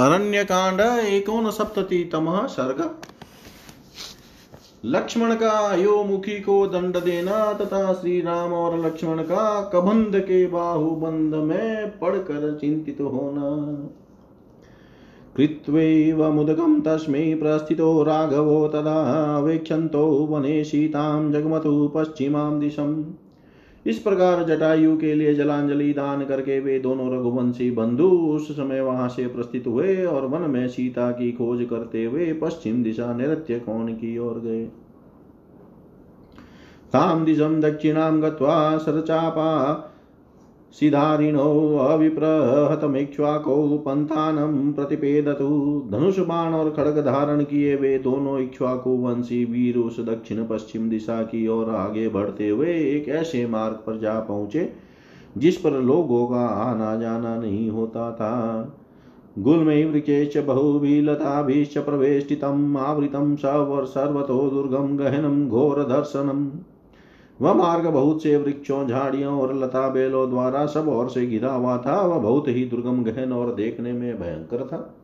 अरण्यकांड एकोन सप्ततितम सर्ग। लक्ष्मण का अयोमुखी को दंड देना तथा श्री राम और लक्ष्मण का कबंध के बाहुबंध में पड़कर चिंतित होना। कृत्वैव मुदकं तस्मै प्रस्थितो राघवो तदा वेक्षन्तो वने सीतां जगमतु पश्चिमां दिशम्। इस प्रकार जटायु के लिए जलांजलि दान करके वे दोनों रघुवंशी बंधु उस समय वहाँ से प्रस्थित हुए और वन में सीता की खोज करते हुए पश्चिम दिशा नृत्य कोण की ओर गए। ताम दिशम दक्षिणाम गत्वा सरचापा सिधारिणो अविप्रहतमिक्ष्वाको पंथानम प्रतिपेदतु। धनुष बाण और खड़ग धारण किए वे दोनों इक्ष्वाकु वंशी वीर उस दक्षिण पश्चिम दिशा की ओर आगे बढ़ते हुए एक ऐसे मार्ग पर जा पहुँचे, जिस पर लोगों का आना जाना नहीं होता था। गुल्मै वृक्षेश्च बहुभिलताभिश्च प्रवेष्टितम् आवृतं सर्वतो दुर्गम गहनं घोरदर्शनम् वह मार्ग बहुत से वृक्षों, झाड़ियों और लता बेलों द्वारा सब ओर से घिरा हुआ था। वह बहुत ही दुर्गम गहन और देखने में भयंकर था।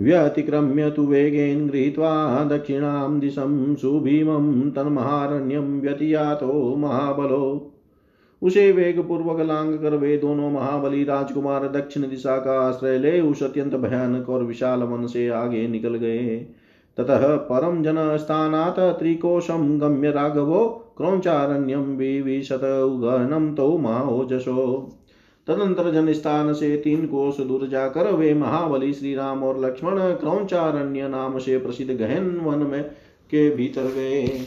व्यतिक्रम्य तु वेगेन गृहीत्वा दक्षिणां दिशं सुभीमं तन्महारण्यं व्यतियातो महाबलो। उसे वेग पूर्वक लांग कर वे दोनों महाबली राजकुमार दक्षिण दिशा का आश्रय ले, उस अत्यंत भयानक और विशाल वन से आगे निकल गए। ततः परम जनस्थानात् त्रिकोशं गम्य राघवो क्रौचारण्यं विविशत उगहनं तौ महाओजसो तदंतर जन स्थान से तीन कोष दूर जाकर वे महाबली श्री राम और लक्ष्मण क्रौचारण्य नाम से प्रसिद्ध गहन वन में के भीतर गए।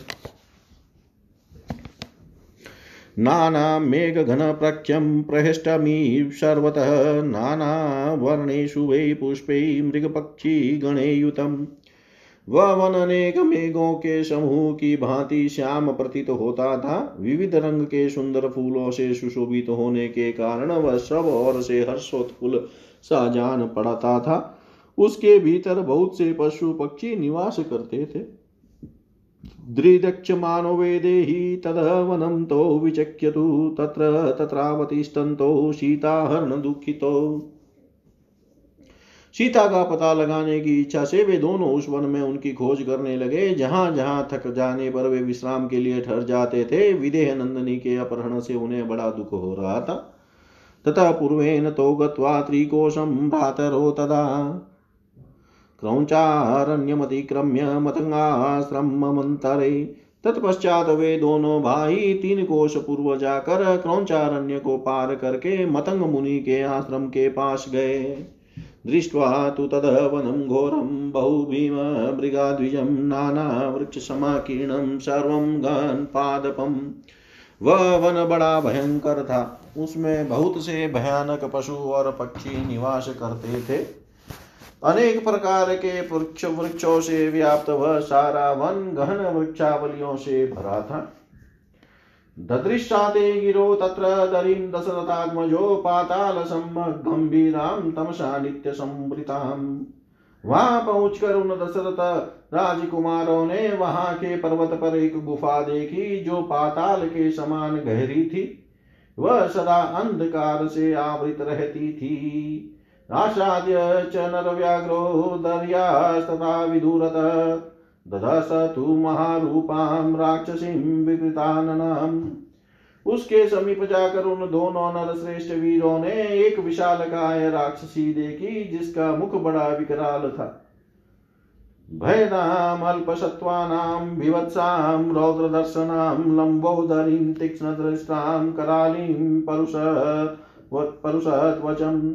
नाना मेघ घन प्रख्यम प्रहष्टमी सर्वतः नाना वर्णेषु वै पुष्पै मृगपक्षी गणेयुतम्। वह वन अनेक मेघों के समूह की भांति श्याम प्रतीत होता था। विविध रंग के सुंदर फूलों से सुशोभित होने के कारण वह सब और से हर्षोत्फुल सा जान पड़ता था। उसके भीतर बहुत से पशु पक्षी निवास करते थे। दृदक्ष मानो वेदे ही तद वनम तो विचक्यतु तत्र तत्रावतिष्ठन्तो सीताहरण दुखितो सीता का पता लगाने की इच्छा से वे दोनों उस वन में उनकी खोज करने लगे। जहाँ जहाँ थक जाने पर वे विश्राम के लिए ठहर जाते थे, विदेह नंदनी के अपहरण से उन्हें बड़ा दुख हो रहा था। तथा पूर्वेन तो गत्वा त्रिकोशं भ्रातरो तदा। क्रौचारण्यमतिक्रम्य मतंगाश्रममन्तरे तत्पश्चात वे दोनों भाई तीन कोश पूर्व जाकर क्रौचारण्य को पार करके मतंग मुनि के आश्रम के पास गए। दृष्ट्वा तु तदवनं घोरं बहुभीममृगाद्विजं नानावृक्षसमाकीर्णं सर्वं गन्पादपम् वह वन बड़ा भयंकर था। उसमें बहुत से भयानक पशु और पक्षी निवास करते थे। अनेक प्रकार के वृक्ष वृक्षों से व्याप्त वह सारा वन गहन वृक्षावलियों से भरा था। ददृशाते गिरो तत्र दरीं दशरथात्मजो पातालसम्गम्भीरां तमसा नित्यसंवृताम्। वहाँ पहुंचकर उन दशरथ राजकुमारों ने वहाँ के पर्वत पर एक गुफा देखी, जो पाताल के समान गहरी थी। वह सदा अंधकार से आवृत रहती थी। आसाद्य च नर व्याघ्रो दर्यास्तथा दधस तु महारूपां, राक्षसीं विकृताननम् उसके समीप जाकर उन दोनों नर श्रेष्ठ वीरों ने एक विशाल काय राक्षसी देखी, जिसका मुख बड़ा विकराल था। भयदाम अल्पसत्वानां विवत्सां, रौद्रदर्शनां, लम्बोदरीं, तीक्ष्णदृष्टां, करालीं परुष परुषत्वचम्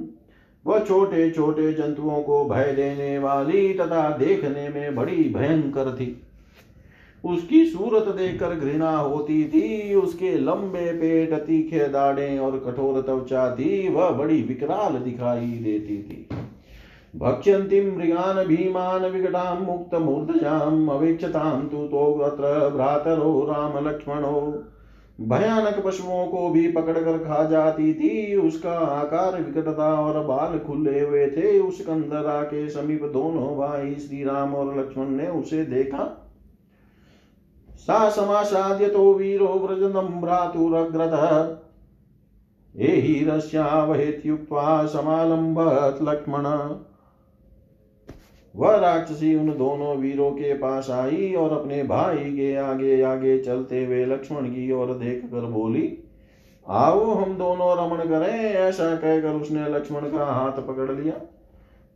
वह छोटे छोटे जंतुओं को भय देने वाली तथा देखने में बड़ी भयंकर थी। उसकी सूरत देखकर घृणा होती थी, उसके लंबे पेट, तीखे दाढ़े और कठोर त्वचा थी, वह बड़ी विकराल दिखाई देती थी। भक्ष्यन्तीं मृगान् भीमान् विकटां मुक्तमूर्धजाम् अवेक्षतां तु तो भ्रातरो राम रामलक्ष्मणो भयानक पशुओं को भी पकड़कर खा जाती थी। उसका आकार विकटता और बाल खुले हुए थे। उस कंदरा के समीप दोनों भाई श्री राम और लक्ष्मण ने उसे देखा। सा समासाद्य तो वीरो व्रजनम भ्रातुरग्रत एहि रस्यावहेत्युक्त्वा समालम्बत लक्ष्मण। वह राक्षसी उन दोनों वीरों के पास आई और अपने भाई के आगे आगे चलते हुए लक्ष्मण की ओर देख कर बोली, आओ हम दोनों रमण करें, ऐसा कहकर उसने लक्ष्मण का हाथ पकड़ लिया।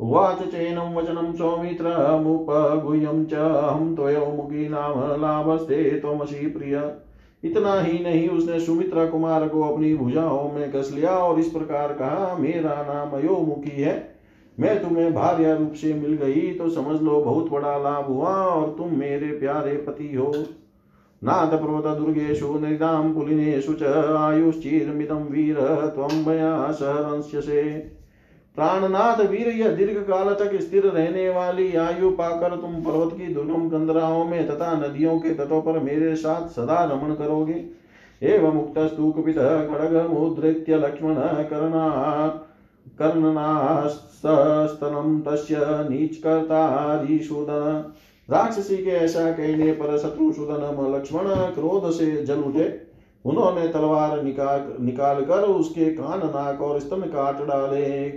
उवाच चैनं वचनं सौमित्रमुपगुह्यं च अहं त्वयोमुखी नाम लाभस्ते त्वमसि प्रिय। इतना ही नहीं, उसने सुमित्रा कुमार को अपनी भुजाओं में कस लिया और इस प्रकार कहा, मेरा नाम अयोमुखी है। मैं तुम्हें भार्य रूप से मिल गई तो समझ लो बहुत बड़ा लाभ हुआ और तुम मेरे प्यारे पति हो। नाथ पर्वत दुर्गेशु निदाम पुलिनेशु च आयुश्चिरमिदं वीर त्वं मया सहरंस्यसे प्राणनाथ वीर, यह दीर्घ काल तक स्थिर रहने वाली आयु पाकर तुम पर्वत की दुर्गम कंदराओं में तथा नदियों के तटों पर मेरे साथ सदा रमण करोगे। एवं मुक्तस्तु कुपित खड़ग मुद्रित्य लक्ष्मण कर्णा कर्णनास्तनं तस्य नीचकर्तारीषुदन राक्षसी के ऐसा कहने पर शत्रुसूदन लक्ष्मण क्रोध से जल उठे। उन्होंने तलवार निकाल निकाल कर उसके कान, नाक और स्तन काट डाले।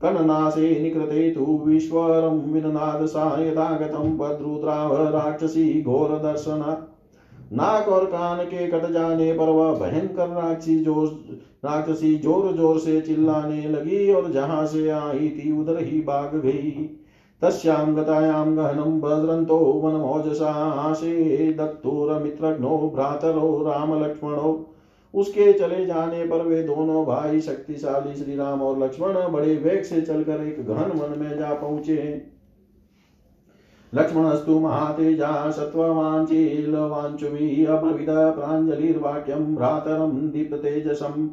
कननासे निकृते तु विश्वरं विननादसा यथागतं पद्रुद्राव राक्षसी घोर दर्शना। नाक और कान के कट जाने पर वह भयंकर राक्षसी ज़ोर राक्षसी ज़ोर ज़ोर से चिल्लाने लगी और जहाँ से आई थी, उधर ही भाग गई। तस्यां गतायां गहनं भद्रन्तो वनमोजसा, आशे दत्तुरमित्रघ्नो भ्रातरो रामलक्ष्मणो। उसके चले जाने पर वे दोनों भाई शक्तिशाली श्री राम और लक्ष्मण बड़े वेग से चलकर एक गहन वन में जा पहुँचे। लक्ष्मणस्तु महातेजा सत्त्ववाञ्चीलवाञ्चुभिः अब्रवीद प्राञ्जलिर्वाक्यं, भ्रातरं दीप्ततेजसम्।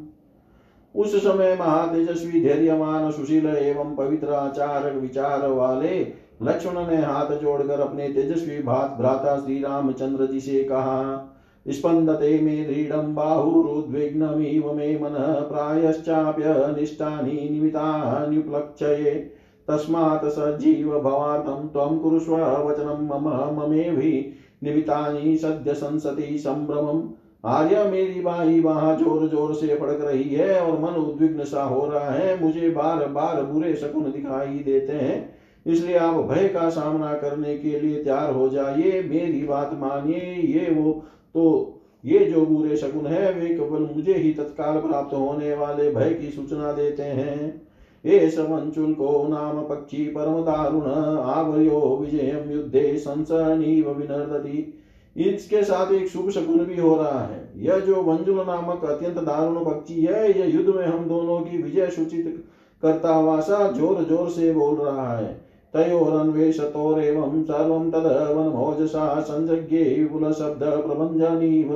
उस समय महातेजस्वी धैर्यमान सुशील एवं पवित्र आचार विचार वाले लक्ष्मण ने हाथ जोड़कर अपने तेजस्वी भात भ्राता श्री रामचंद्र जी से कहा, स्पन्दते मे दृढं बाहुरुद्विग्नमिव मे मनः प्रायश्चाप्यनिष्टानि निमितान्युपलक्ष्ये तस्मात् सजीव भवार्थं त्वं कुरुष्व वचनं मम ममेभि निमितानि सद्य संसति संभ्रमम्। आर्य मेरी बाई वहाँ ज़ोर ज़ोर से फड़क रही है और मन उद्विग्न सा हो रहा है। मुझे बार बार बुरे शकुन दिखाई देते हैं। इसलिए आप भय का सामना करने के लिए तैयार हो जाइए। मेरी बात मानिए, ये वो तो ये जो बुरे शकुन है, वे केवल मुझे ही तत्काल प्राप्त होने वाले भय की सूचना देते हैं। ये को नाम पक्षी परम दारुण आवयो विजय युद्धे संसनीव विनर्दति। इसके साथ एक शुभ शकुन भी हो रहा है। यह जो वंजुल नामक अत्यंत दारुण पक्षी है, यह युद्ध में हम दोनों की विजय सूचित करता हुआ सा ज़ोर ज़ोर से बोल रहा है। तयोरन्वेषतोरेवं सर्वं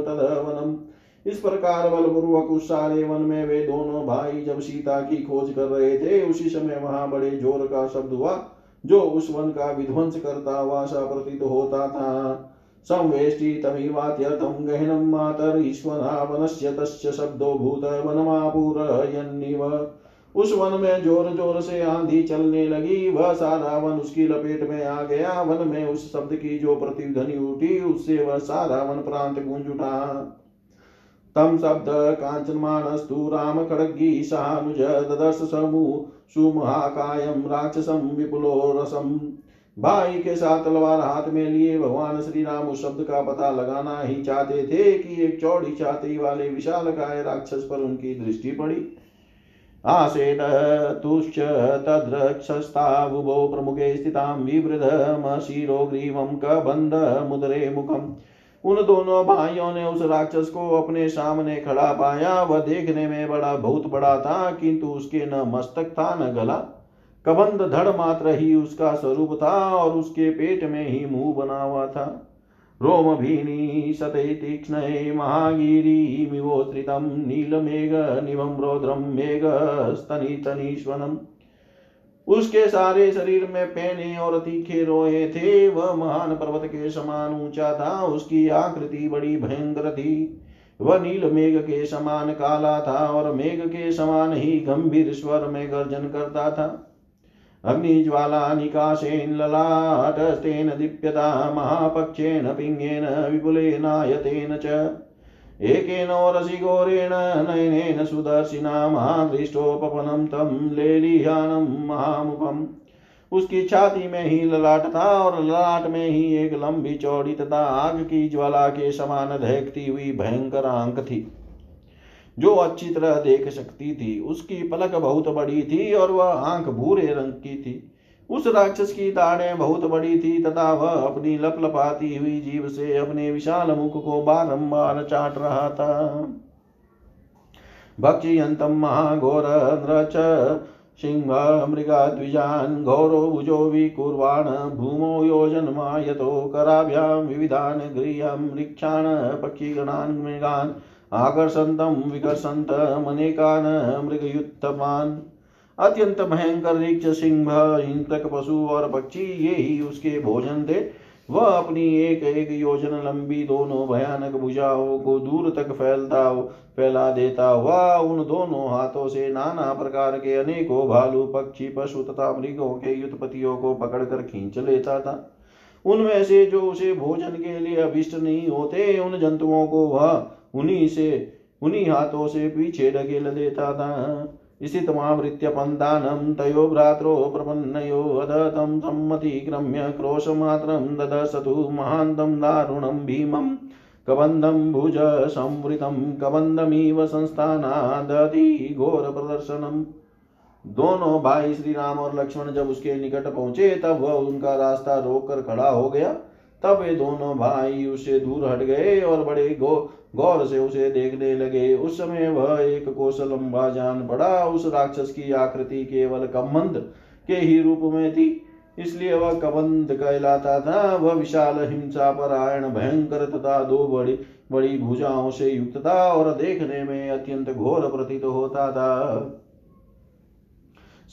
तदवनम्। इस प्रकार बलपूर्वक उस सारे वन में वे दोनों भाई जब सीता की खोज कर रहे थे, उसी समय वहाँ बड़े ज़ोर का शब्द हुआ, जो उस वन का विध्वंस करता हुआ सा प्रतीत होता था। संवेष्टि तमिवात्यर्थं गहनं मातरीश्वरा वनस्य तस्य शब्दो भूत वनमापूरयन्निव। उस वन में ज़ोर ज़ोर से आंधी चलने लगी, वह सारा वन उसकी लपेट में आ गया। वन में उस शब्द की जो प्रतिध्वनि उठी, उससे वह सारा वन प्रांत गूंज उठा। तम शब्द कांचनमानस्तु राम खड़गी सानुज ददर्श समूह सुमहाकायम राक्षसम विपुलो रसम। भाई के साथ तलवार हाथ में लिए भगवान श्री राम उस शब्द का पता लगाना ही चाहते थे कि एक चौड़ी छाती वाले विशाल काय राक्षस पर उनकी दृष्टि पड़ी। आसेदतुश्च तद्रक्षस्तावुभो प्रमुखे स्थितां विवृधमशिरो ग्रीवं कबन्धमुदरे मुखम् उन दोनों भाइयों ने उस राक्षस को अपने सामने खड़ा पाया। वह देखने में बड़ा, बहुत बड़ा था, किंतु उसके न मस्तक था, न गला। कबंध धड़ मात्र ही उसका स्वरूप था और उसके पेट में ही मुँह बना हुआ था। रोम रोमभीनी सते तीक्ष्णे महागिरिमिवोत्रितं नीलमेघनिभं रौद्रं मेघस्तनितनीश्वनम् उसके सारे शरीर में पैने और तीखे रोए थे, वह महान पर्वत के समान ऊँचा था, उसकी आकृति बड़ी भयंकर थी। वह नील मेघ के समान काला था और मेघ के समान ही गंभीर स्वर में गर्जन करता था। अग्निज्वालानिकाशेन ललाटस्तेन दीप्यता महापक्षेण पिङ्गेन विपुलेनायतेन च। एकेन रसिघोरेण नयनेन सुदर्शिना, महादृष्टोपपनं तं लेलिहानं महामुखम् उसकी छाती में ही ललाट था और ललाट में ही एक लंबी चौड़ी तथा आग की ज्वाला के समान दहकती हुई भयंकर आँख थी। जो अच्छी तरह देख सकती थी, उसकी पलक बहुत बड़ी थी और वह आँख भूरे रंग की थी। उस राक्षस की दाढ़ें बहुत बड़ी थी, तथा वह अपनी लपलपाती हुई जीव से अपने विशाल मुख को बारंबार चाट रहा था। भक्षयन्तं महाघोर सिंह मृगाद्विजान् घोरो भुजो विकुर्वाण भूमौ योजनमायतो कराभ्यां विविधान् गृह्यं ऋक्षान् पक्षिगणान् मृगान् आकर्षन्तं विकर्षन्तमनेकान् मृगयुत्तमान् अत्यंत भयंकर रिक्ष सिंह हिंसक पशु और पक्षी, ये ही उसके भोजन थे। वह अपनी एक एक योजन लंबी दोनों भयानक भुजाओं को दूर तक फैलता, फैला देता। हुआ उन दोनों हाथों से नाना प्रकार के अनेकों भालू, पक्षी, पशु तथा मृगों के युद्धपतियों को पकड़कर खींच लेता था। उनमें से जो उसे भोजन के लिए अभिष्ट नहीं होते, उन जंतुओं को वह उन्हीं से उन्हीं हाथों से पीछे ढकेल देता था। स्थितमावृत्य पन्तानं तयो भ्रात्रो प्रपन्नयो अदतं सम्मतिक्रम्य क्रोशमात्रं ददसतु महान्तं दारुणं भीमम् कबन्धं भुज संवृतं कबन्धमिव संस्थानादति घोर प्रदर्शनम् दोनों भाई श्री राम और लक्ष्मण जब उसके निकट पहुँचे, तब वह उनका रास्ता रोक कर खड़ा हो गया। तब वे दोनों भाई उससे दूर हट गए और बड़े गो गौर से उसे देखने लगे। उस समय वह एक कोश लंबा जान पड़ा। उस राक्षस की आकृति केवल कमंद के ही रूप में थी। इसलिए वह कबंद कहलाता था। वह विशाल हिंसा परायण भयंकर तथा दो बड़ी बड़ी भुजाओं से युक्त था और देखने में अत्यंत घोर प्रतीत होता था।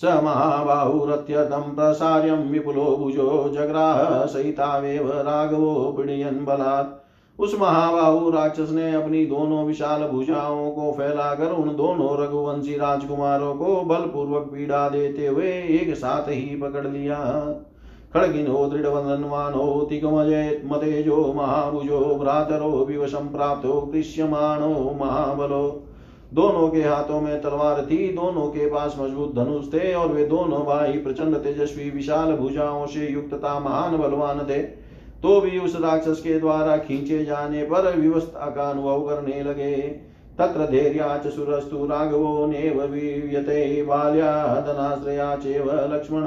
स महाबाहुरत्यतं प्रसार्यं विपुलो भुजो जग्राह सहितावेव राघवो पीड़यन् बलात्। उस महाबाहु राक्षस ने अपनी दोनों विशाल भुजाओं को फैलाकर उन दोनों रघुवंशी राजकुमारों को बलपूर्वक पीड़ा देते हुए एक साथ ही पकड़ लिया। खड़गिनो, दृढ़वदन्वानो तिकमजेत्मतेजो महाभुजो, भ्रातरो, विवशं प्राप्तो दृश्यमाणो महाबलो। दोनों के हाथों में तलवार थी, दोनों के पास मज़बूत धनुष थे और वे दोनों भाई प्रचंड तेजस्वी, विशाल भुजाओं से युक्त युक्तता, महान बलवान थे। तो भी उस राक्षस के द्वारा खींचे जाने पर विवस्था का अनुभव करने लगे। तत्र धैर्या च सुरस्तु राघवो, नेव वीव्यते बाल्यादनाश्रया चेव, लक्ष्मण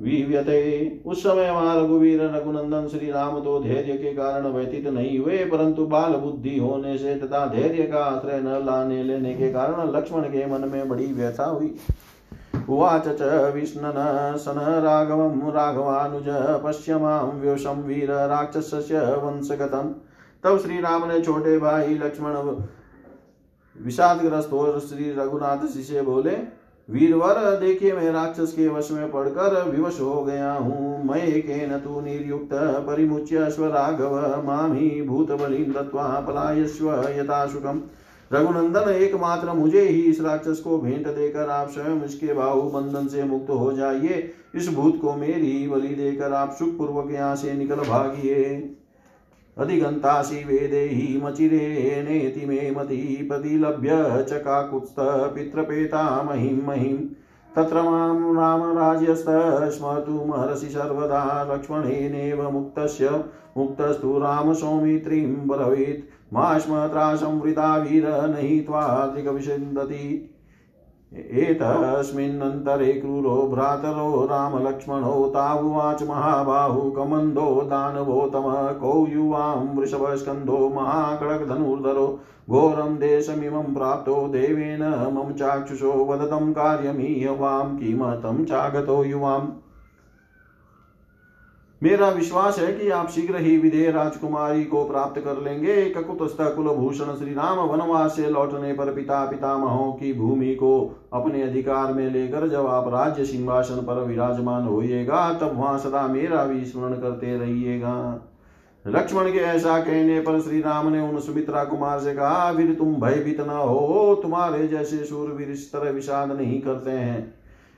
विव्यते उस समय वहाँ रघुवीर रघुनंदन श्री राम तो धैर्य के कारण व्यतीत नहीं हुए, परंतु बाल बुद्धि होने से तथा धैर्य का आश्रय न लाने लेने के कारण लक्ष्मण के मन में बड़ी व्यथा हुई। उवाच च विष्णन सन राघवं राघवानुज पश्य माँ व्योषं वीर राक्षसस्य वंशगतम्। तब श्री राम ने छोटे भाई लक्ष्मण विषादग्रस्त हो श्री रघुनाथ जी से बोले वीरवर देखिए मैं राक्षस के वश में पड़कर विवश हो गया हूँ। मैं के न तू निर्युक्त, परिमुच्य स्व राघव मामी भूत दत्वा पलायस्व यथाशुकम। रघुनंदन एकमात्र मुझे ही इस राक्षस को भेंट देकर आप स्वयं इसके बाहु बंधन से मुक्त हो जाइए। इस भूत को मेरी बलि देकर आप सुख पूर्वक यहाँ से निकल भागिए। अधिगन्तासि वेदेहि मचिरेणेति मे मति प्रतिलभ्य च काकुत्स्थ पितृपेता महिं तत्र माँ रामराज्यस्तस्मतुमहर्षि सर्वदा लक्ष्मणेनेव मुक्तस्य। मुक्तस्तु रामसौमित्रीं ब्रवीत् मा स्म वीर नहि त्वादृगविशन्दति एतस्मिन्नन्तरे क्रूरो भ्रातरो रामलक्ष्मणौ तावुवाच महाबाहु कमन्दो दानवोतम कौ युवां वृषभस्कन्धो महाकड़कधनुर्धरो घोरं देशमिमं प्राप्तो देवेन मम चाक्षुषो वदतं कार्यमीयवां किमतं चागतो युवाम्। मेरा विश्वास है कि आप शीघ्र ही विधेय राजकुमारी को प्राप्त कर लेंगे। ककुतस्थ कुलभूषण श्री राम वनवास से लौटने पर पिता पितामहों की भूमि को अपने अधिकार में लेकर जब आप राज्य सिंहासन पर विराजमान होइएगा, तब वहाँ सदा मेरा भी स्मरण करते रहिएगा। लक्ष्मण के ऐसा कहने पर श्री राम ने उन सुमित्रा कुमार से कहा वीर तुम भयभीत न हो, तुम्हारे जैसे सूरवीर इस तरह विषाद नहीं करते हैं।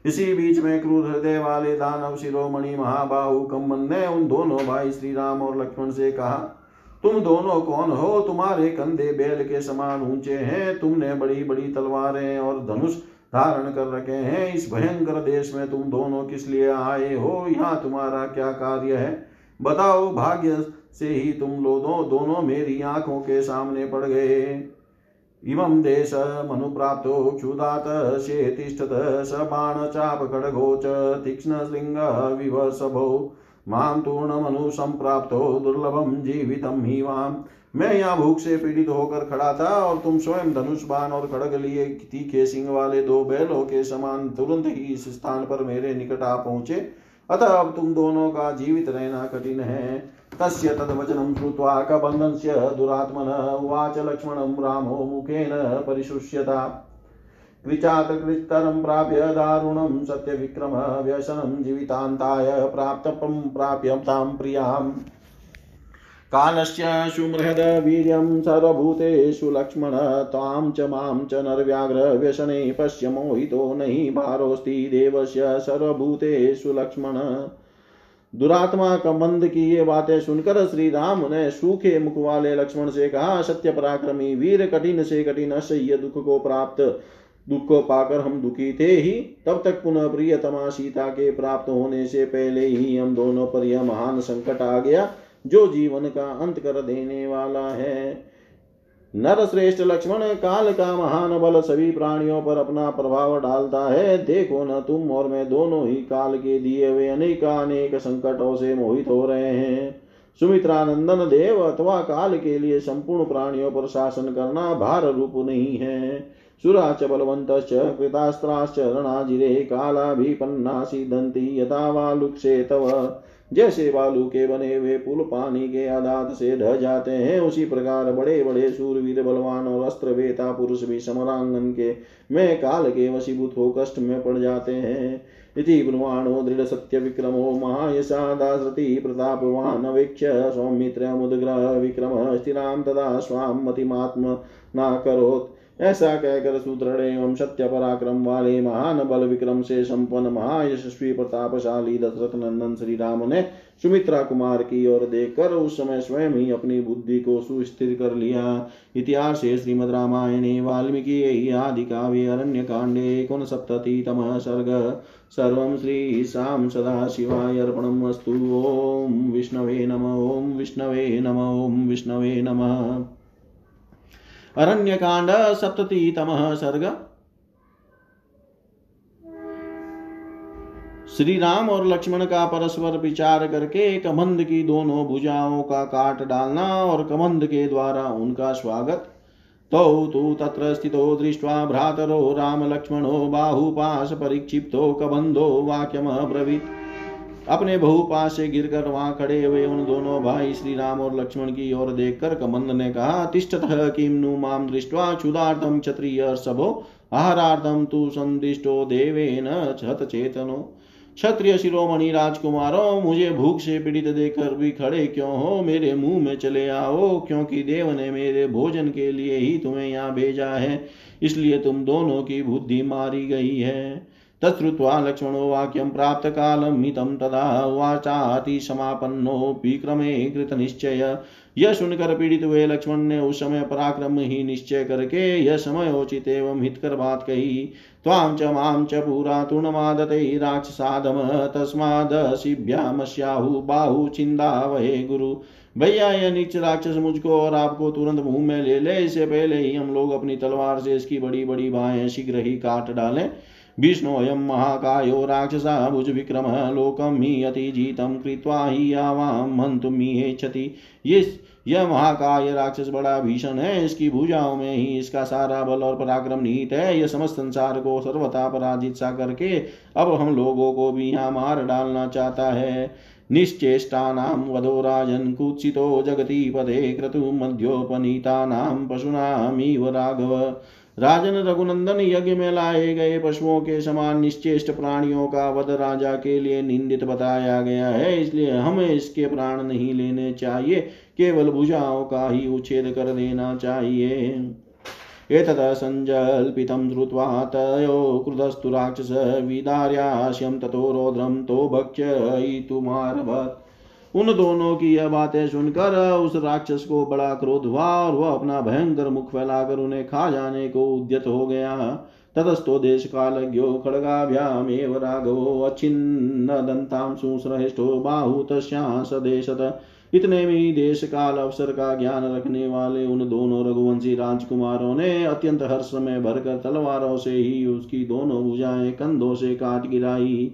इसी बीच में क्रूर हृदय वाले दानव शिरोमणि महाबाहु कम्बन ने उन दोनों भाई श्री राम और लक्ष्मण से कहा, तुम दोनों कौन हो? तुम्हारे कंधे बैल के समान ऊँचे हैं। तुमने बड़ी बड़ी तलवारें और धनुष धारण कर रखे हैं। इस भयंकर देश में तुम दोनों किस लिए आए हो? यहाँ तुम्हारा क्या कार्य है? बताओ, भाग्य से ही तुम लोग दोनों मेरी आँखों के सामने पड़ गए इमं देशमनुप्राप्तो क्षुधात शेतिष्ठत स बाणचापखड्गो च तीक्ष्णशृङ्गविवसभो माँ तूर्णमनुसम्प्राप्तो दुर्लभम जीवितम ही वाम मैं यहाँ भूख से पीड़ित होकर खड़ा था और तुम स्वयं धनुष बाण और खड़ग लिए तीखे सिंह वाले दो बैलों के समान तुरंत ही इस स्थान पर मेरे निकट आ पहुँचे। अतः अब तुम दोनों का जीवित रहना कठिन है। तस्य तद्वचनं श्रुत्वा कबन्धनस्य दुरात्मनः उवाच लक्ष्मणं रामो मुखेन परिशुष्यता। कृचातकृतरं प्राप्य दारुणं सत्यविक्रमः व्यसनं जीवितान्ताय प्राप्तपं प्राप्य तां प्रियाम्। कालस्य सुमृहदवीर्यं सर्वभूतेषु लक्ष्मण त्वां च माँ च नरव्याघ्रव्यसने पश्य मोहितो नहि भारोऽस्ति देवस्य सर्वभूतेषु लक्ष्मण। दुरात्मा कमंद की ये बातें सुनकर श्री राम ने सूखे मुख वाले लक्ष्मण से कहा, सत्य पराक्रमी वीर, कठिन से कठिन असह्य दुख को प्राप्त। दुख को पाकर हम दुखी थे ही, तब तक पुनः प्रियतमा सीता के प्राप्त होने से पहले ही हम दोनों पर यह महान संकट आ गया, जो जीवन का अंत कर देने वाला है। नर श्रेष्ठ लक्ष्मण काल का महान बल सभी प्राणियों पर अपना प्रभाव डालता है। देखो न तुम और मैं दोनों ही काल के दिए हुए अनेक अनेक संकटों से मोहित हो रहे हैं। सुमित्रानंदन देव अथवा काल के लिए संपूर्ण प्राणियों पर शासन करना भार रूप नहीं है। सुराच बलवंत कृतास्त्राश्च, रणाजिरे कालाभिपन्ना दंती, यथा वालुक्षे तव जैसे बालू के बने हुए पुल पानी के आदात से ढह जाते हैं, उसी प्रकार बड़े बड़े सूरवीर, बलवान और अस्त्र वेता पुरुष भी समरांगन के में काल के वशीभूत हो कष्ट में पड़ जाते हैं। इति ब्रुवाणो दृढ़ सत्य विक्रमो महायशा दासरति प्रतापवान सौमित्र मुद्ग्रह विक्रम स्थिराम तदा न करोत्। ऐसा कहकर सुदृढ़ एवं सत्य पराक्रम वाले महान बल विक्रम से संपन्न महायशस्वी प्रतापशाली दशरथ नंदन श्री राम ने सुमित्रा कुमार की ओर देखकर उस समय स्वयं ही अपनी बुद्धि को सुस्थिर कर लिया। इतिहास श्रीमद रामायणे, वाल्मीकि, आदि काव्य अरण्य कांडे कुन तम सर्ग। सर्व श्री शाम सदा शिवाय अर्पणम अस्तु। ओम विष्णवे नम। ओम विष्णवे नम। ओम विष्णवे नमः। अरण्य कांड सप्ततितम सर्ग। श्री राम और लक्ष्मण का परस्पर विचार करके कमंद की दोनों भुजाओं का काट डालना और कमंद के द्वारा उनका स्वागत। तौ तु तत्र स्थितो दृष्ट्वा भ्रातरो राम रामलक्ष्मणो बाहुपाश परिक्षिप्तो कबन्धो वाक्यमब्रवीत्। अपने बहुपास से गिरकर वहाँ खड़े हुए उन दोनों भाई श्री राम और लक्ष्मण की ओर देखकर कमंद ने कहा, तिष्ठत किम नु माम दृष्टवा क्षुदार्थम क्षत्रिय सबो आहारार्थम तु संदिष्टो देवेन छत चेतनो। क्षत्रिय शिरोमणि राजकुमारों, मुझे भूख से पीड़ित देकर भी खड़े क्यों हो? मेरे मुँह में चले आओ, क्योंकि देव ने मेरे भोजन के लिए ही तुम्हें यहाँ भेजा है, इसलिए तुम दोनों की बुद्धि मारी गई है। तच्छ्रुत्वा लक्ष्मणो वाक्यं प्राप्तकालं मितं तदा वाचातिसमापन्नोऽपि क्रमे कृतनिश्चय। यह सुनकर पीड़ित हुए लक्ष्मण ने उस समय पराक्रम ही निश्चय करके यह समय उचित एवं हितकर बात कही। त्वां च माँ च पुरा तृणमादते राक्षसादम तस्मादशिभ्यामस्याहु बाहु चिंदा वहे गुरु। भैया, यह नीच राक्षस मुझको और आपको तुरंत मुँह में ले ले, इससे पहले ही हम लोग अपनी तलवार से इसकी बड़ी बड़ी बाहें शीघ्र ही काट डालें। विष्णोऽयं महाकायो राक्षसा भुजविक्रमः लोकं हि अतिजीतं कृत्वा हि आवां हन्तुमीहेच्छति ये यह महाकाय राक्षस बड़ा भीषण है, इसकी भुजाओं में ही इसका सारा बल और पराक्रम निहित है। यह समस्त संसार को सर्वथा पराजित सा करके अब हम लोगों को भी यहाँ मार डालना चाहता है। निश्चेष्टानां वधो राजन् कुत्सितो जगति पदे क्रतुमध्योपनीतानां पशूनामिव राघव। राजन रघुनंदन यज्ञ में लाए गए पशुओं के समान निश्चेष्ट प्राणियों का वध राजा के लिए निंदित बताया गया है, इसलिए हमें इसके प्राण नहीं लेने चाहिए, केवल भुजाओं का ही उच्छेद कर देना चाहिए। एतत् सञ्जल्पितं श्रुत्वा तयो क्रुधस्तु राक्षस विदार्यास्यं ततो रौद्रं तो भक्ष्ययितुमारभत् उन दोनों की यह बातें सुनकर उस राक्षस को बड़ा क्रोध हुआ और वह अपना भयंकर मुख फैलाकर उन्हें खा जाने को उद्यत हो गया। ततस्तो देश कालज्ञो खड्गाभ्यामेव राघवो अच्छिन्न दंतां सुश्रेष्ठो बाहु तस्यासदेशत इतने में ही देश काल अवसर का ज्ञान रखने वाले उन दोनों रघुवंशी राजकुमारों ने अत्यंत हर्ष में भरकर तलवारों से ही उसकी दोनों भुजाएँ कंधों से काट गिराई।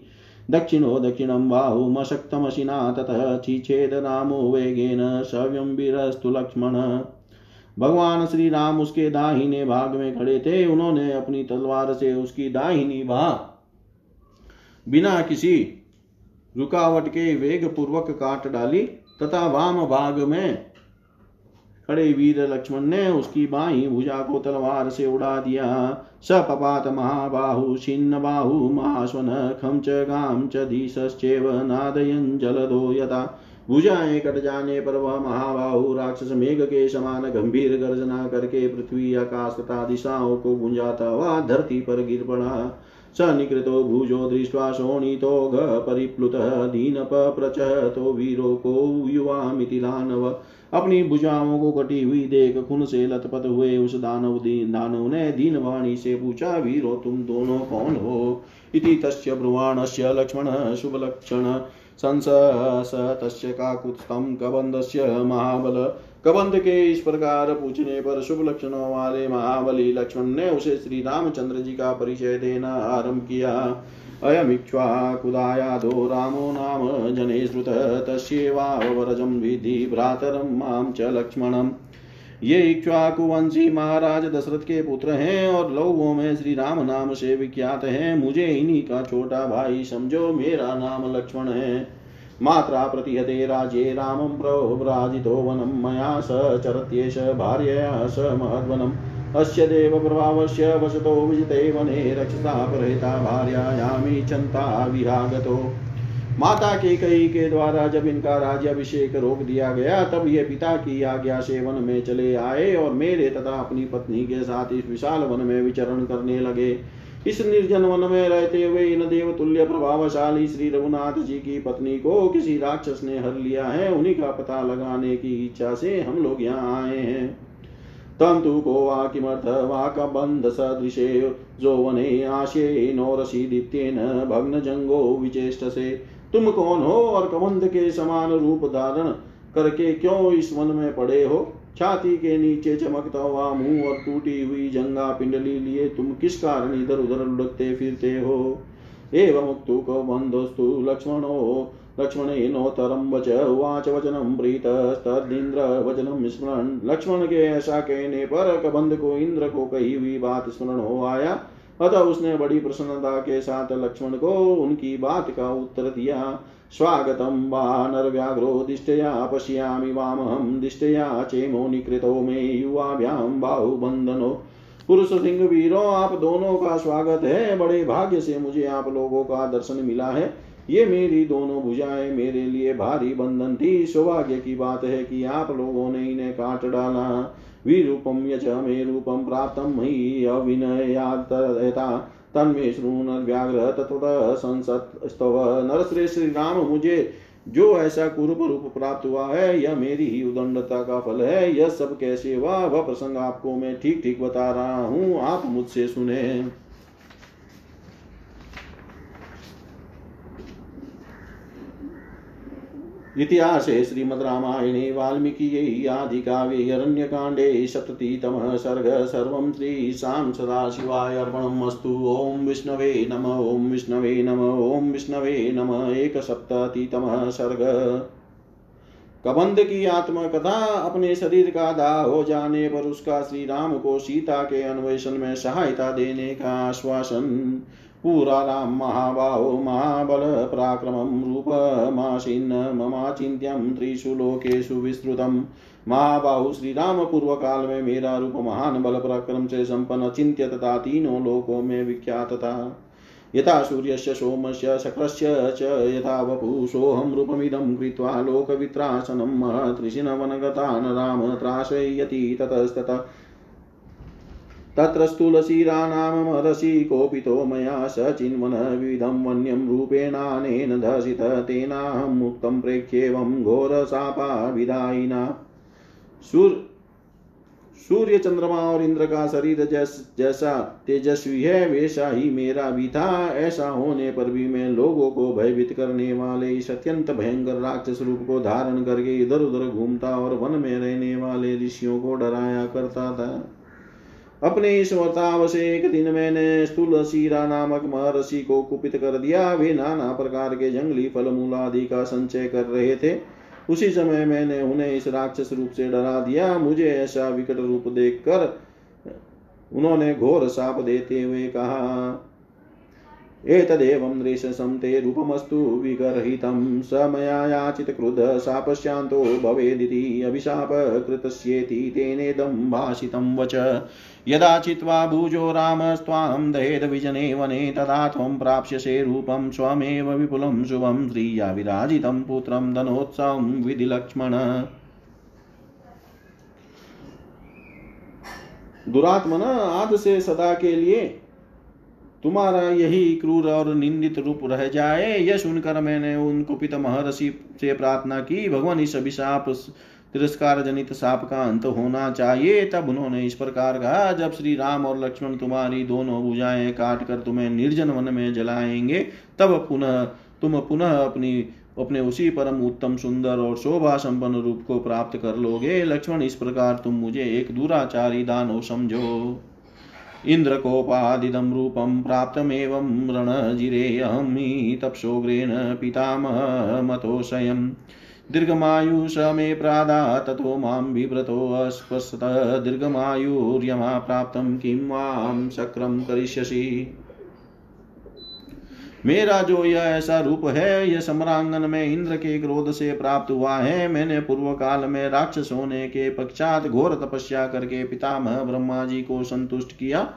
दक्षिणो दक्षिणं बाहुमशक्तमशिना ततः चिछेद नामो वेगेन सव्यं वीरस्तु लक्ष्मण। भगवान श्री राम उसके दाहिने भाग में खड़े थे। उन्होंने अपनी तलवार से उसकी दाहिनी बाह बिना किसी रुकावट के वेग पूर्वक काट डाली तथा वाम भाग में खड़े वीर लक्ष्मण ने उसकी बाई भुजा को तलवार से उड़ा दिया। सपपात महाबाहु छिन्न बाहु महास्वन खम च गाम च दिशश्चेव नादयन जलदो यथा। भुजाएँ कट जाने पर वह महाबाहु, राक्षस मेघ के समान गंभीर गर्जना करके पृथ्वी, आकाश तथा दिशाओं को गुंजाता हुआ धरती पर गिर पड़ा। स निकृतो भुजो दृष्ट्वा शोणितो परिप्लुतः दीनपप्रचतो वीरो को युवामिति दानव अपनी भुजाओं को कटी हुई देख खुन से लथपथ हुए उस दानव दीन दानव ने दीन वाणी से पूछा, वीरो, तुम दोनों कौन हो? इति तस्य ब्रुवाणस्य लक्ष्मण शुभलक्षण। संसस तस्य काकुत्स्थं कबंधस्य महाबल। कबंध के इस प्रकार पूछने पर शुभ लक्षणों वाले महाबली लक्ष्मण ने उसे श्री रामचंद्र जी का परिचय देना आरंभ किया। अयमिक्ष्वाकुदायादो रामो नाम जने श्रुत तस्वावरजम विधि भ्रातरम माम च लक्ष्मणम। ये इक्ष्वाकुवंशी महाराज दशरथ के पुत्र हैं और लोगों में श्री राम नाम से विख्यात हैं। मुझे इन्हीं का छोटा भाई समझो, मेरा नाम लक्ष्मण है। मात्रा प्रतिहते राजे रामं प्रव्राजितो वनं, मया स चरत्येष भार्यया स महद्वनम् अस्य देवप्रभावस्य वसतो, विजिते वने रक्षता परेता भार्यायामी चन्ता विहागतो। माता के कई के द्वारा जब इनका राज्याभिषेक रोक दिया गया, तब ये पिता की आज्ञा से वन में चले आए और मेरे तथा अपनी पत्नी के साथ इस विशाल वन में विचरण करने लगे। इस निर्जन वन में रहते हुए इन देव तुल्य प्रभावशाली श्री रघुनाथ जी की पत्नी को किसी राक्षस ने हर लिया है, उन्हीं का पता लगाने की इच्छा से हम लोग यहाँ आए हैं। तंतु को वा किमर्थ वा सदृशे, जो वने आशे नौ रसी नौरसीदित्येन भग्न जंगो विचेष्ट से तुम कौन हो और कबंध के समान रूप धारण करके क्यों इस वन में पड़े हो? छाती के नीचे चमकता हुआ मुँह और टूटी हुई जंगा पिंडली लिए तुम किस कारण इधर उधर लुढ़कते फिरते हो? एवं मुक्तु को बंधोस्तु लक्ष्मणो लक्ष्मणेनोत्तरं वच, उवाच वचनं प्रीतस्तदिन्द्र वचनं स्मरण। लक्ष्मण के ऐसा कहने पर कबंध को इंद्र को कही हुई बात स्मरण हो आया। अतः उसने बड़ी प्रसन्नता के साथ लक्ष्मण को उनकी बात का उत्तर दिया। स्वागतं वानरव्याघ्रो दिष्टया पश्यामि वामहं, दिष्टया चेमो निकृतो मे युवाभ्यां बाहुबन्धनो। पुरुष सिंह वीरों, आप दोनों का स्वागत है। बड़े भाग्य से मुझे आप लोगों का दर्शन मिला है। ये मेरी दोनों भुजाएँ मेरे लिए भारी बंधन थी। सौभाग्य की बात है कि आप लोगों ने इन्हें काट डाला। विरूपम यच मे रूपं प्राप्त मयि अविनयाता तन्मे शृणुर्व्याघ्र तत्वतः संसत स्तव। नरश्रेष्ठ श्री राम मुझे जो ऐसा कुरूप रूप प्राप्त हुआ है, यह मेरी ही उदंडता का फल है। यह सब कैसे हुआ? वह प्रसंग आपको मैं ठीक ठीक बता रहा हूँ। आप मुझसे सुने। इतिहासे श्रीमद्रामायणे वाल्मीकियै आदिकाव्ये अरण्यकाण्डे सप्ततितमः सर्ग सर्व सर्वं श्रीशां सदाशिवाय अर्पणम् अस्तु। ॐ विष्णवे नम, ॐ विष्णवे नम, ॐ विष्णवे नम एक एकसप्ततितमः सर्ग। कबंध की आत्मकथा अपने शरीर का दाह हो जाने पर उसका श्री राम को सीता के अन्वेषण में सहायता देने का आश्वासन पूरा राम महाबाहो महाबल पराक्रमं रूपमासीन्न ममाचिन्त्यं त्रिषु लोकेषु विस्तृतम् महाबाहु श्री राम पूर्व काल में मेरा रूप महान बल पराक्रम से संपन्न चिंत्य तथा तीनों लोकों में विख्यात था यथा सूर्यस्य, सोमस्य, शक्रस्य च यथा सोऽहं रूपमिदं कृत्वा लोकवित्रासनं महत्ऋषिणवनगतान् राम त्रासयति ततस्ततः। तत्र स्थूलशिरानामरसि कोपितो मया स चिन्वनविधं वन्यं रूपेणानेन दर्शित तेनाहं मुक्तं प्रेक्ष्येवं घोरशापाविदायिना सूर्य सूर्य चंद्रमा और इंद्र का शरीर जैस, जैसा तेजस्वी है वैसा ही मेरा भी था। ऐसा होने पर भी मैं लोगों को भयभीत करने वाले इस अत्यंत भयंकर राक्षस रूप को धारण करके इधर उधर घूमता और वन में रहने वाले ऋषियों को डराया करता था। अपने इस वर्ताव से एक दिन मैंने स्थूल शीरा नामक महर्षि को कुपित कर दिया। वे नाना प्रकार के जंगली फल मूल आदि का संचय कर रहे थे। उसी समय मैंने उन्हें इस राक्षस रूप से डरा दिया। मुझे ऐसा विकट रूप देखकर उन्होंने घोर साप देते हुए कहा एतदेवं नृशसं ते रूपमस्तु विगर्हितं स मया याचितक्रुध शापश्यान्तो भवेदिति। अभिशापकृतस्येति तेनेदं भाषितं वच। यदा चित्वा भुजो रामस्त्वां दहेदविजने वने, तदा त्वं प्राप्स्यसे रूपं, स्वमेव विपुलं शुभं। श्रिया विराजितं पुत्रं धनोत्सवं विधिलक्ष्मण दुरात्मन आद से सदा के लिए तुम्हारा यही क्रूर और निंदित रूप रह जाए। यह सुनकर मैंने उन कुपित महर्षि से प्रार्थना की, भगवान, इस अभिशाप, तिरस्कार जनित साप का अंत होना चाहिए। तब उन्होंने इस प्रकार कहा, जब श्री राम और लक्ष्मण तुम्हारी दोनों भुजाएँ काट कर तुम्हें निर्जन वन में जलाएँगे, तब पुनः, तुम पुनः अपनी, अपने उसी परम उत्तम, सुंदर और शोभा संपन्न रूप को प्राप्त कर लोगे। लक्ष्मण, इस प्रकार तुम मुझे एक दुराचारी दानो समझो। इन्द्रकोपादिदं रूपं प्राप्तमेवं रणजिरेऽहमि तप्सोग्रेण पितामहमतोषयम्। दीर्घमायुष मे प्रादा ततो माँ बिभ्रतोऽस्पशत दीर्घमायुर्यमा प्राप्तं किं माँ शक्रं करिष्यसि। मेरा जो यह ऐसा रूप है यह सम्रांगन में इंद्र के क्रोध से प्राप्त हुआ है। मैंने पूर्व काल में राक्षस होने के पश्चात घोर तपस्या करके पितामह ब्रह्मा जी को संतुष्ट किया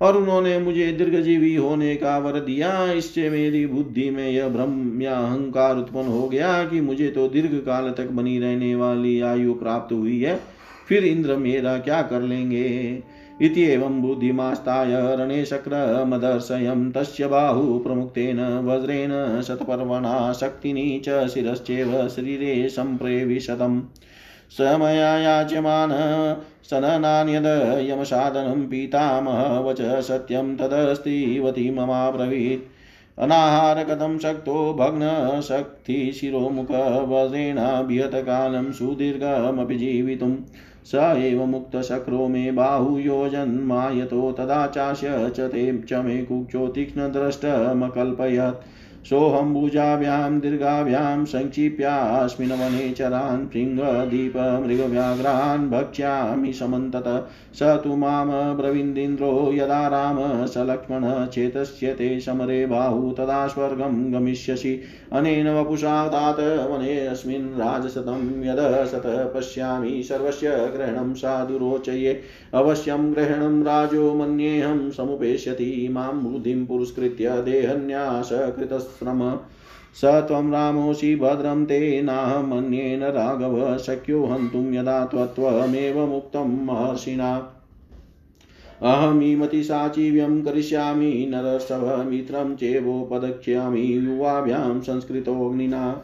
और उन्होंने मुझे दीर्घजीवी होने का वर दिया। इससे मेरी बुद्धि में यह भ्रम या अहंकार उत्पन्न हो गया कि मुझे तो दीर्घ काल तक बनी रहने वाली आयु प्राप्त हुई है। फिर इंद्र मेरा क्या कर लेंगे? इत्येवं बुद्धिमास्ताय रणे शक्रमदर्शयं तस्य बाहु प्रमुक्तेन वज्रेण शतपर्वणा शक्तिनी च शिरश्चैव शरीरे सम्प्रेविशतम्। स मया याच्यमान सननान्यद यमसाधनं पितामहवच सत्यं तदस्तीवती ममाब्रवीत्। अनाहार कथं शक्तो भग्नशक्तिशिरोमुखवज्रेणाभिहतकालं सुदीर्घमपि जीवितुं स एव मुक्तशक्रो मे बाहुयोजन्मायतो तदा चाश्य च ते च मे कुक्षो तीक्ष्णद्रष्टमकल्पयत्। सोऽहम्बुजाभ्यां दीर्घाभ्यां सङ्क्षिप्यास्मिन् वने चरान् शृङ्गदीपमृगव्याघ्रान् भक्ष्यामि समन्तत। स तु माँ ब्रवीन्द्रो यदा राम स लक्ष्मण चेतस्यते समरे बाहु, तदा स्वर्गं गमिष्यसि। अनेन वपुषा तात वनेऽस्मिन् राजशतं यद सत पश्यामि सर्वस्य ग्रहणं साधु रोचये अवश्यं ग्रहणं राजो मन्येऽहं समुपेष्यति माँ बुद्धिं पुरस्कृत्य देहन्यासकृतश्रम स त्वं रामोऽसि भद्रं ते नाहमन्येन राघव शक्यो हन्तुं यदा त्वत्वमेव मुक्तं महर्षिणा। अहमीमतिसाचिव्यं करिष्यामि नरसभमित्रं चेवोपदक्ष्यामि, युवाभ्यां संस्कृतोऽग्निना।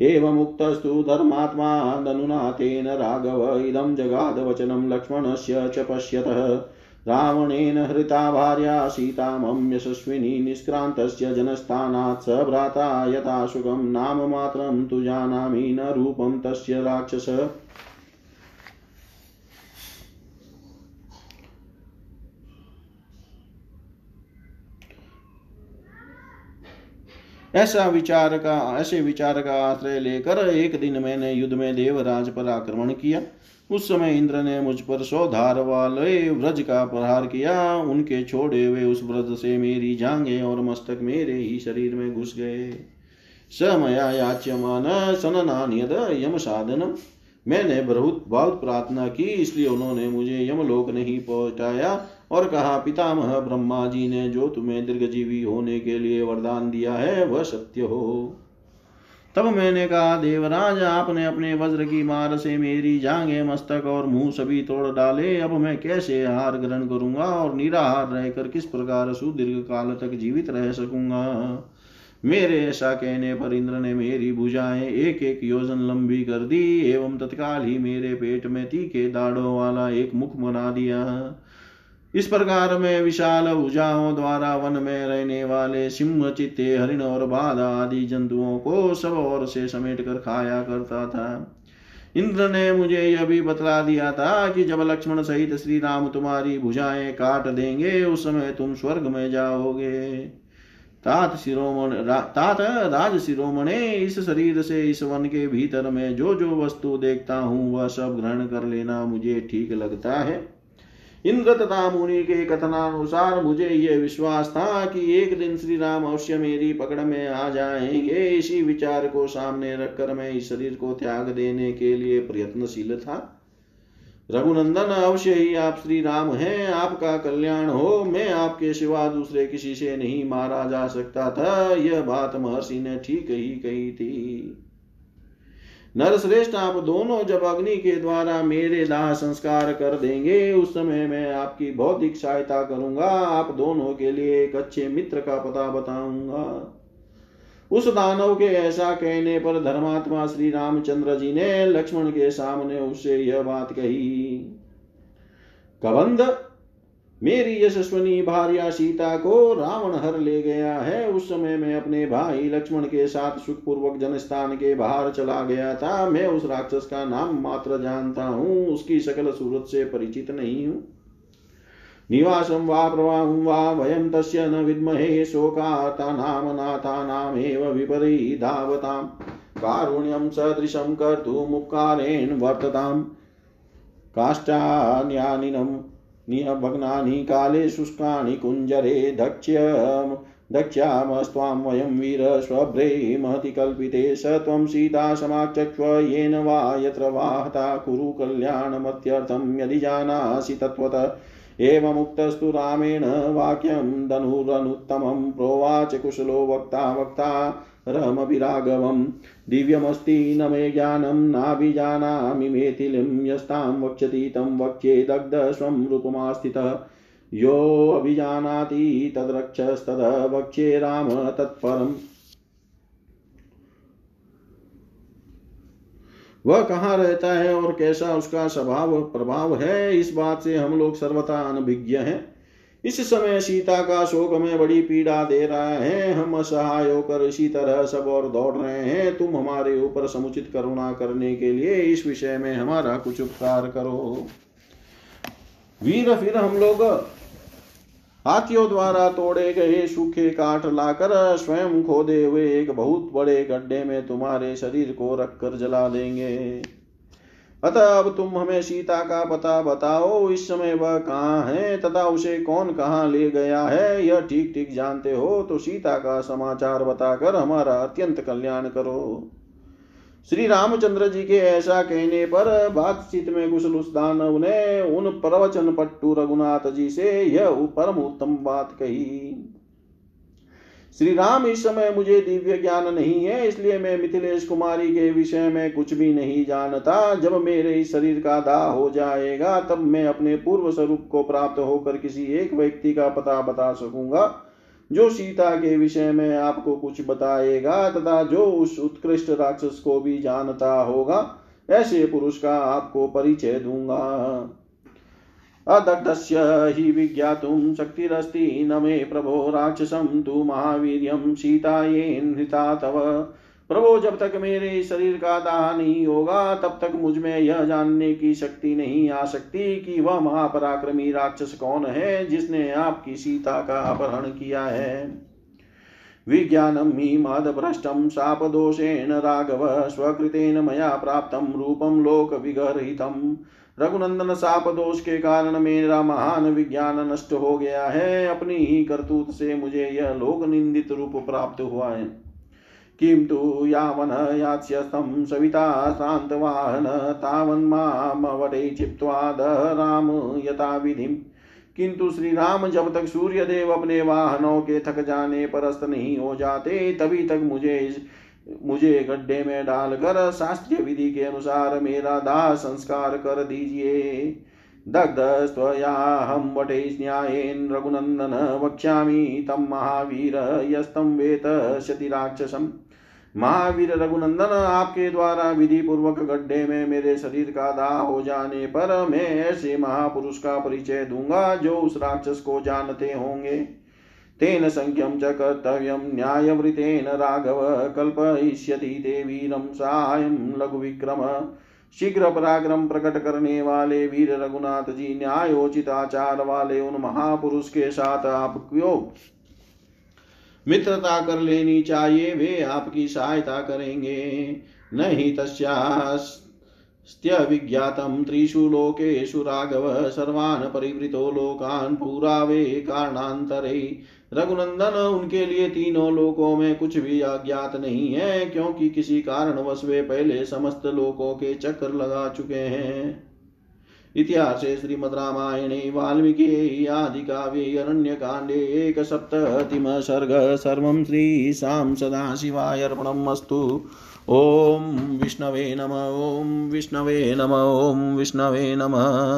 एवमुक्तस्तु धर्मात्मा दनुना तेन राघव, इदं जगादवचनं लक्ष्मणस्य च पश्यतः। रावणेन हृता भार्या सीतामं यशस्विनी निष्क्रान्तस्य जनस्थानात् स भ्राता यथा सुखं। नाममात्रं तु जानामि, न रूपं तस्य राक्षस। ऐसा विचार का ऐसे विचार का आश्रय लेकर एक दिन मैंने युद्ध में देवराज पर आक्रमण किया। उस समय इंद्र ने मुझ पर सौधार वाले व्रज का प्रहार किया। उनके छोड़े हुए उस व्रज से मेरी जांगे और मस्तक मेरे ही शरीर में घुस गए। समया याच्यमान सननान्यद यम साधनम। मैंने बहुत बहुत प्रार्थना की, इसलिए उन्होंने मुझे यमलोक नहीं पहुँचाया और कहा, पितामह ब्रह्मा जी ने जो तुम्हें दीर्घजीवी होने के लिए वरदान दिया है, वह सत्य हो। तब मैंने कहा, देवराज, आपने अपने वज्र की मार से मेरी जांगे मस्तक और मुँह सभी तोड़ डाले। अब मैं कैसे आहार ग्रहण करूँगा और निराहार रहकर किस प्रकार सुदीर्घ काल तक जीवित रह सकूँगा? मेरे ऐसा कहने पर इंद्र ने मेरी भुजाएँ एक एक योजन लंबी कर दी, एवं तत्काल ही मेरे पेट में तीखे दाढ़ों वाला एक मुख बना दिया। इस प्रकार में विशाल भुजाओं द्वारा वन में रहने वाले सिंह चित्ते हरिण और बाधा आदि जंतुओं को सब ओर से समेट कर खाया करता था। इंद्र ने मुझे यह भी बतला दिया था कि जब लक्ष्मण सहित श्री राम तुम्हारी भुजाएँ काट देंगे उस समय तुम स्वर्ग में जाओगे। तात शिरोमण रा, तात राज शिरोमणे इस शरीर से इस वन के भीतर में जो जो वस्तु देखता हूँ वह सब ग्रहण कर लेना मुझे ठीक लगता है। इंद्र तथा मुनि के कथनानुसार मुझे ये विश्वास था कि एक दिन श्री राम अवश्य मेरी पकड़ में आ जाएँगे। इसी विचार को सामने रखकर मैं इस शरीर को त्याग देने के लिए प्रयत्नशील था। रघुनंदन, अवश्य ही आप श्री राम हैं, आपका कल्याण हो। मैं आपके सिवा दूसरे किसी से नहीं मारा जा सकता था। यह बात महर्षि ने ठीक ही कही थी। नरश्रेष्ठ आप दोनों जब अग्नि के द्वारा मेरे दाह संस्कार कर देंगे, उस समय मैं आपकी भौतिक सहायता करूँगा। आप दोनों के लिए एक अच्छे मित्र का पता बताऊँगा। उस दानव के ऐसा कहने पर धर्मात्मा श्री रामचंद्र जी ने लक्ष्मण के सामने उससे यह बात कही, कबंध मेरी यशस्वनी भार्या सीता को रावण हर ले गया है। उस समय मैं अपने भाई लक्ष्मण के साथ सुखपूर्वक जनस्थान के बाहर चला गया था। मैं उस राक्षस का नाम मात्र जानता हूँ। उसकी सकल सूरत से परिचित नहीं हूँ। निवासं वा प्रवाहं वा वयं तस्य न विद्महे शोकार्तानां नाथानामेव विपरीधावताम् कारुण्यं सदृशं कर्तुमुपकारेण वर्तताम्। काष्ठान्यानिनम् निभग्नानि काले शुष्कानि कुञ्जरे दक्ष्य दक्ष्यामस्त्वां वयं वीरश्वभ्रे महति कल्पिते स त्वं सीता समाचक्ष्व येन वा यत्र वाहता कुरु कल्याणमत्यर्थं यदि जानासि तत्त्वत। एवमुक्तस्तु रामेण वाक्यं धनुरनुत्तमं प्रोवाच कुशलो वक्ता वक्ता रमभिराघवम्। दिव्यमस्ति न मे ज्ञानं, नाभिजानामि मेथिलीं, यस्तां वक्ष्यति, तं वक्ष्ये दग्धस्वं रूपमास्थितः योऽभिजानाति तद्रक्षस्तद, वक्ष्ये राम तत्परम्। वह कहाँ रहता है और कैसा उसका स्वभाव, प्रभाव है? इस बात से हम लोग सर्वथा अनभिज्ञ हैं। इस समय सीता का शोक में बड़ी पीड़ा दे रहा है। हम असहाय होकर इसी तरह सब और दौड़ रहे हैं। तुम हमारे ऊपर समुचित करुणा करने के लिए इस विषय में हमारा कुछ उपकार करो। वीर फिर हम लोग हाथियों द्वारा तोड़े गए सूखे काठ लाकर स्वयं खोदे हुए एक बहुत बड़े गड्ढे में तुम्हारे शरीर को रखकर जला देंगे। अतः अब तुम हमें सीता का पता बताओ, इस समय वह कहाँ है, तथा उसे कौन कहाँ ले गया है, यह ठीक ठीक जानते हो तो सीता का समाचार बताकर हमारा अत्यंत कल्याण करो। श्री रामचंद्र जी के ऐसा कहने पर बातचीत में कुशल उस दानव ने उन प्रवचन पट्टू रघुनाथ जी से यह परम उत्तम बात कही। श्री राम इस समय मुझे दिव्य ज्ञान नहीं है, इसलिए मैं मिथिलेश कुमारी के विषय में कुछ भी नहीं जानता। जब मेरे इस शरीर का दाह हो जाएगा, तब मैं अपने पूर्व स्वरूप को प्राप्त होकर किसी एक व्यक्ति का पता बता सकूँगा, जो सीता के विषय में आपको कुछ बताएगा, तथा जो उस उत्कृष्ट राक्षस को भी जानता होगा, ऐसे पुरुष का आपको परिचय दूँगा। अदग्धस्य हि विज्ञातुं शक्तिरस्ति न मे प्रभो राक्षसं तु महावीर्यं सीतायेन्हृता तव। प्रभो, जब तक मेरे शरीर का दाह नहीं होगा, तब तक मुझमें यह जानने की शक्ति नहीं आ सकती कि वह महापराक्रमी राक्षस कौन है, जिसने आपकी सीता का अपहरण किया है। विज्ञानं हि महदभ्रष्टं शापदोषेण राघव, स्वकृतेन मया प्राप्तं रूपं लोकविगर्हितम्। रघुनंदन साप दोष के कारण मेरा महान विज्ञान नष्ट हो गया है। अपनी ही करतूत से मुझे यह लोक निंदित रूप प्राप्त हुआ है। किन्तु यावन यास्यस्तं सविता श्रान्तवाहन तावन्मामवटे चित्वा राम यथा विधिम् किंतु श्री राम जब तक सूर्य देव अपने वाहनों के थक जाने पर अस्त नहीं हो जाते, तभी तक मुझे मुझे गड्ढे में डालकर शास्त्रीय विधि के अनुसार मेरा दाह संस्कार कर दीजिए। दग्धस्त्वयाहं वटे न्यायेन रघुनन्दन वक्ष्यामि तं महावीर यस्तं वेतस्यति राक्षसम्। महावीर रघुनंदन, आपके द्वारा विधि पूर्वक गड्ढे में मेरे शरीर का दाह हो जाने पर मैं ऐसे महापुरुष का परिचय दूँगा जो उस राक्षस को जानते होंगे। तेन संख्यम च कर्तव्यम न्यायवृतेन राघव कल्पयिष्यति सायं लघु विक्रम शीघ्र पराक्रम प्रकट करने वाले वीर रघुनाथ जी न्यायोचित आचार वाले उन महापुरुष के साथ आप क्यों? मित्रता कर लेनी चाहिए, वे आपकी सहायता करेंगे। नहीं तस्यास्त्यविज्ञातं त्रिषु लोकेषु राघव सर्वान् परिवृतो लोकान् पुरावे कारणान्तरे रघुनंदन, उनके लिए तीनों लोकों में कुछ भी अज्ञात नहीं है, क्योंकि किसी कारणवश वे पहले समस्त लोकों के चक्कर लगा चुके हैं। इतिहासे श्रीमद्रामायणे वाल्मीकि, आदिकाव्ये, अरण्यकाण्डे, एकसप्ततिम सर्ग, सर्वं श्रीशां सदाशिवाय अर्पणम् अस्तु ॐ विष्णवे नम, ॐ विष्णवे नम, ॐ विष्णवे नमः।